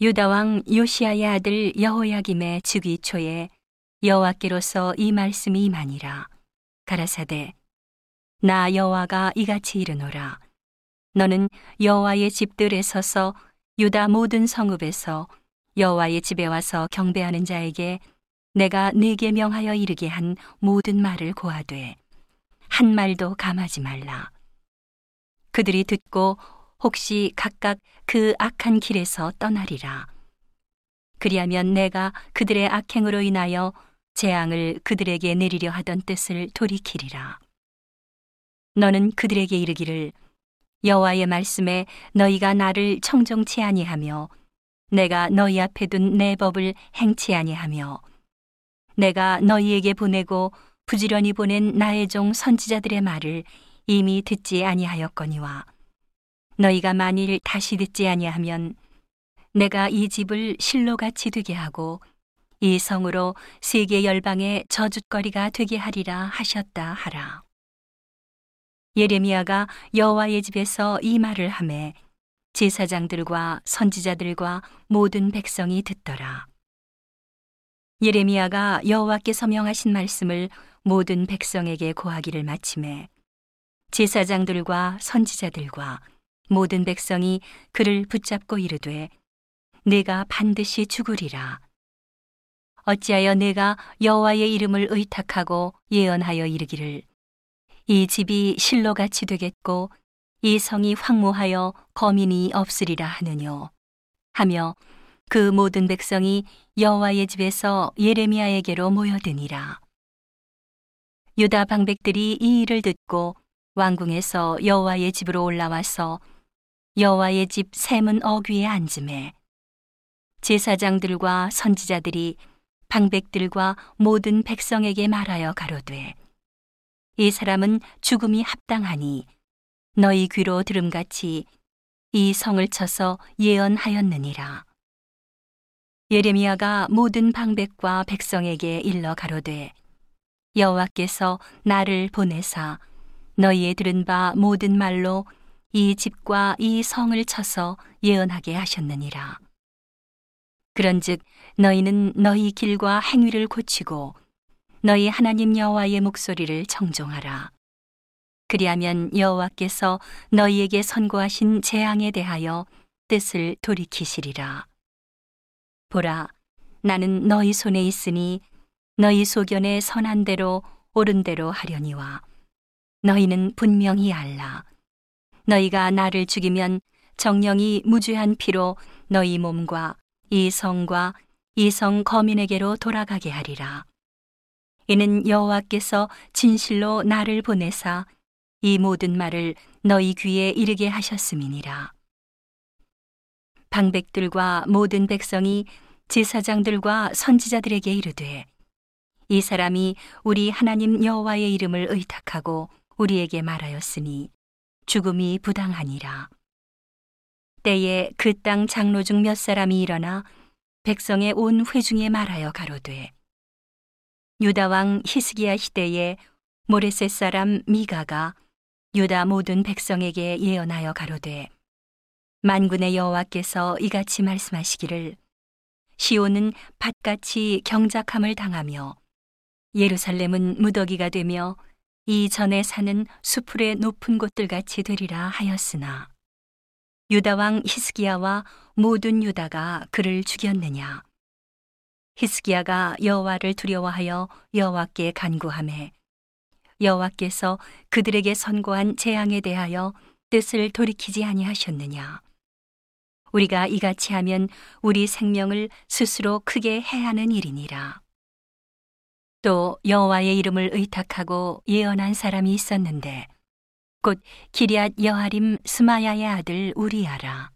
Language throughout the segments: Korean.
유다 왕 요시아의 아들 여호야김의 즉위 초에 여호와께로서 이 말씀이 임하니라. 가라사대 나 여호와가 이같이 이르노라. 너는 여호와의 집들에 서서 유다 모든 성읍에서 여호와의 집에 와서 경배하는 자에게 내가 네게 명하여 이르게 한 모든 말을 고하되 한 말도 감하지 말라. 그들이 듣고 혹시 각각 그 악한 길에서 떠나리라. 그리하면 내가 그들의 악행으로 인하여 재앙을 그들에게 내리려 하던 뜻을 돌이키리라. 너는 그들에게 이르기를 여호와의 말씀에 너희가 나를 청정치 아니하며 내가 너희 앞에 둔 내 법을 행치 아니하며 내가 너희에게 보내고 부지런히 보낸 나의 종 선지자들의 말을 이미 듣지 아니하였거니와 너희가 만일 다시 듣지 아니하면 내가 이 집을 실로같이 되게 하고 이 성으로 세계 열방의 저주거리가 되게 하리라 하셨다 하라. 예레미야가 여호와의 집에서 이 말을 하매 제사장들과 선지자들과 모든 백성이 듣더라. 예레미야가 여호와께서 명하신 말씀을 모든 백성에게 고하기를 마침에 제사장들과 선지자들과 모든 백성이 그를 붙잡고 이르되 내가 반드시 죽으리라. 어찌하여 내가 여호와의 이름을 의탁하고 예언하여 이르기를 이 집이 실로같이 되겠고 이 성이 황무하여 거민이 없으리라 하느뇨 하며 그 모든 백성이 여호와의 집에서 예레미야에게로 모여드니라. 유다 방백들이 이 일을 듣고 왕궁에서 여호와의 집으로 올라와서 여호와의 집 샘은 어귀에 앉음에 제사장들과 선지자들이 방백들과 모든 백성에게 말하여 가로되 이 사람은 죽음이 합당하니 너희 귀로 들음같이 이 성을 쳐서 예언하였느니라. 예레미야가 모든 방백과 백성에게 일러 가로되 여호와께서 나를 보내사 너희의 들은 바 모든 말로 이 집과 이 성을 쳐서 예언하게 하셨느니라. 그런즉 너희는 너희 길과 행위를 고치고 너희 하나님 여호와의 목소리를 정종하라. 그리하면 여호와께서 너희에게 선고하신 재앙에 대하여 뜻을 돌이키시리라. 보라, 나는 너희 손에 있으니 너희 소견에 선한 대로 옳은 대로 하려니와 너희는 분명히 알라. 너희가 나를 죽이면 정령이 무죄한 피로 너희 몸과 이 성과 이 성 거민에게로 돌아가게 하리라. 이는 여호와께서 진실로 나를 보내사 이 모든 말을 너희 귀에 이르게 하셨음이니라. 방백들과 모든 백성이 제사장들과 선지자들에게 이르되 이 사람이 우리 하나님 여호와의 이름을 의탁하고 우리에게 말하였으니 죽음이 부당하니라. 때에 그 땅 장로 중 몇 사람이 일어나 백성의 온 회중에 말하여 가로되 유다 왕 히스기야 시대에 모레셋 사람 미가가 유다 모든 백성에게 예언하여 가로되 만군의 여호와께서 이같이 말씀하시기를 시온은 밭같이 경작함을 당하며 예루살렘은 무더기가 되며 이 전에 사는 수풀의 높은 곳들 같이 되리라 하였으나 유다 왕 히스기야와 모든 유다가 그를 죽였느냐 히스기야가 여호와를 두려워하여 여호와께 간구하매 여호와께서 그들에게 선고한 재앙에 대하여 뜻을 돌이키지 아니하셨느냐 우리가 이같이 하면 우리 생명을 스스로 크게 해하는 일이니라. 또 여호와의 이름을 의탁하고 예언한 사람이 있었는데 곧 기리앗 여하림 스마야의 아들 우리아라.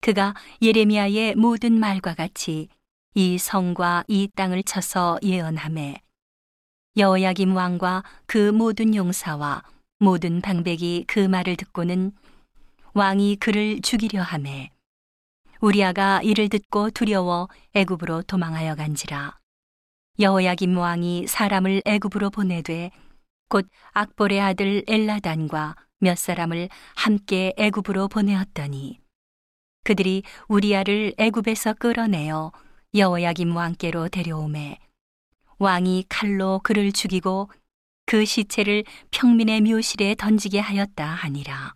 그가 예레미야의 모든 말과 같이 이 성과 이 땅을 쳐서 예언함에 여호야김 왕과 그 모든 용사와 모든 방백이 그 말을 듣고는 왕이 그를 죽이려 함에 우리아가 이를 듣고 두려워 애굽으로 도망하여 간지라 여호야김 왕이 사람을 애굽으로 보내되 곧 악볼의 아들 엘라단과 몇 사람을 함께 애굽으로 보내었더니 그들이 우리아를 애굽에서 끌어내어 여호야김 왕께로 데려오매 왕이 칼로 그를 죽이고 그 시체를 평민의 묘실에 던지게 하였다 하니라.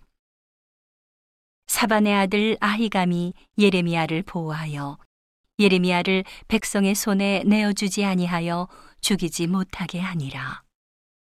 사반의 아들 아히감이 예레미야를 보호하여 예레미야를 백성의 손에 내어 주지 아니하여 죽이지 못하게 하니라.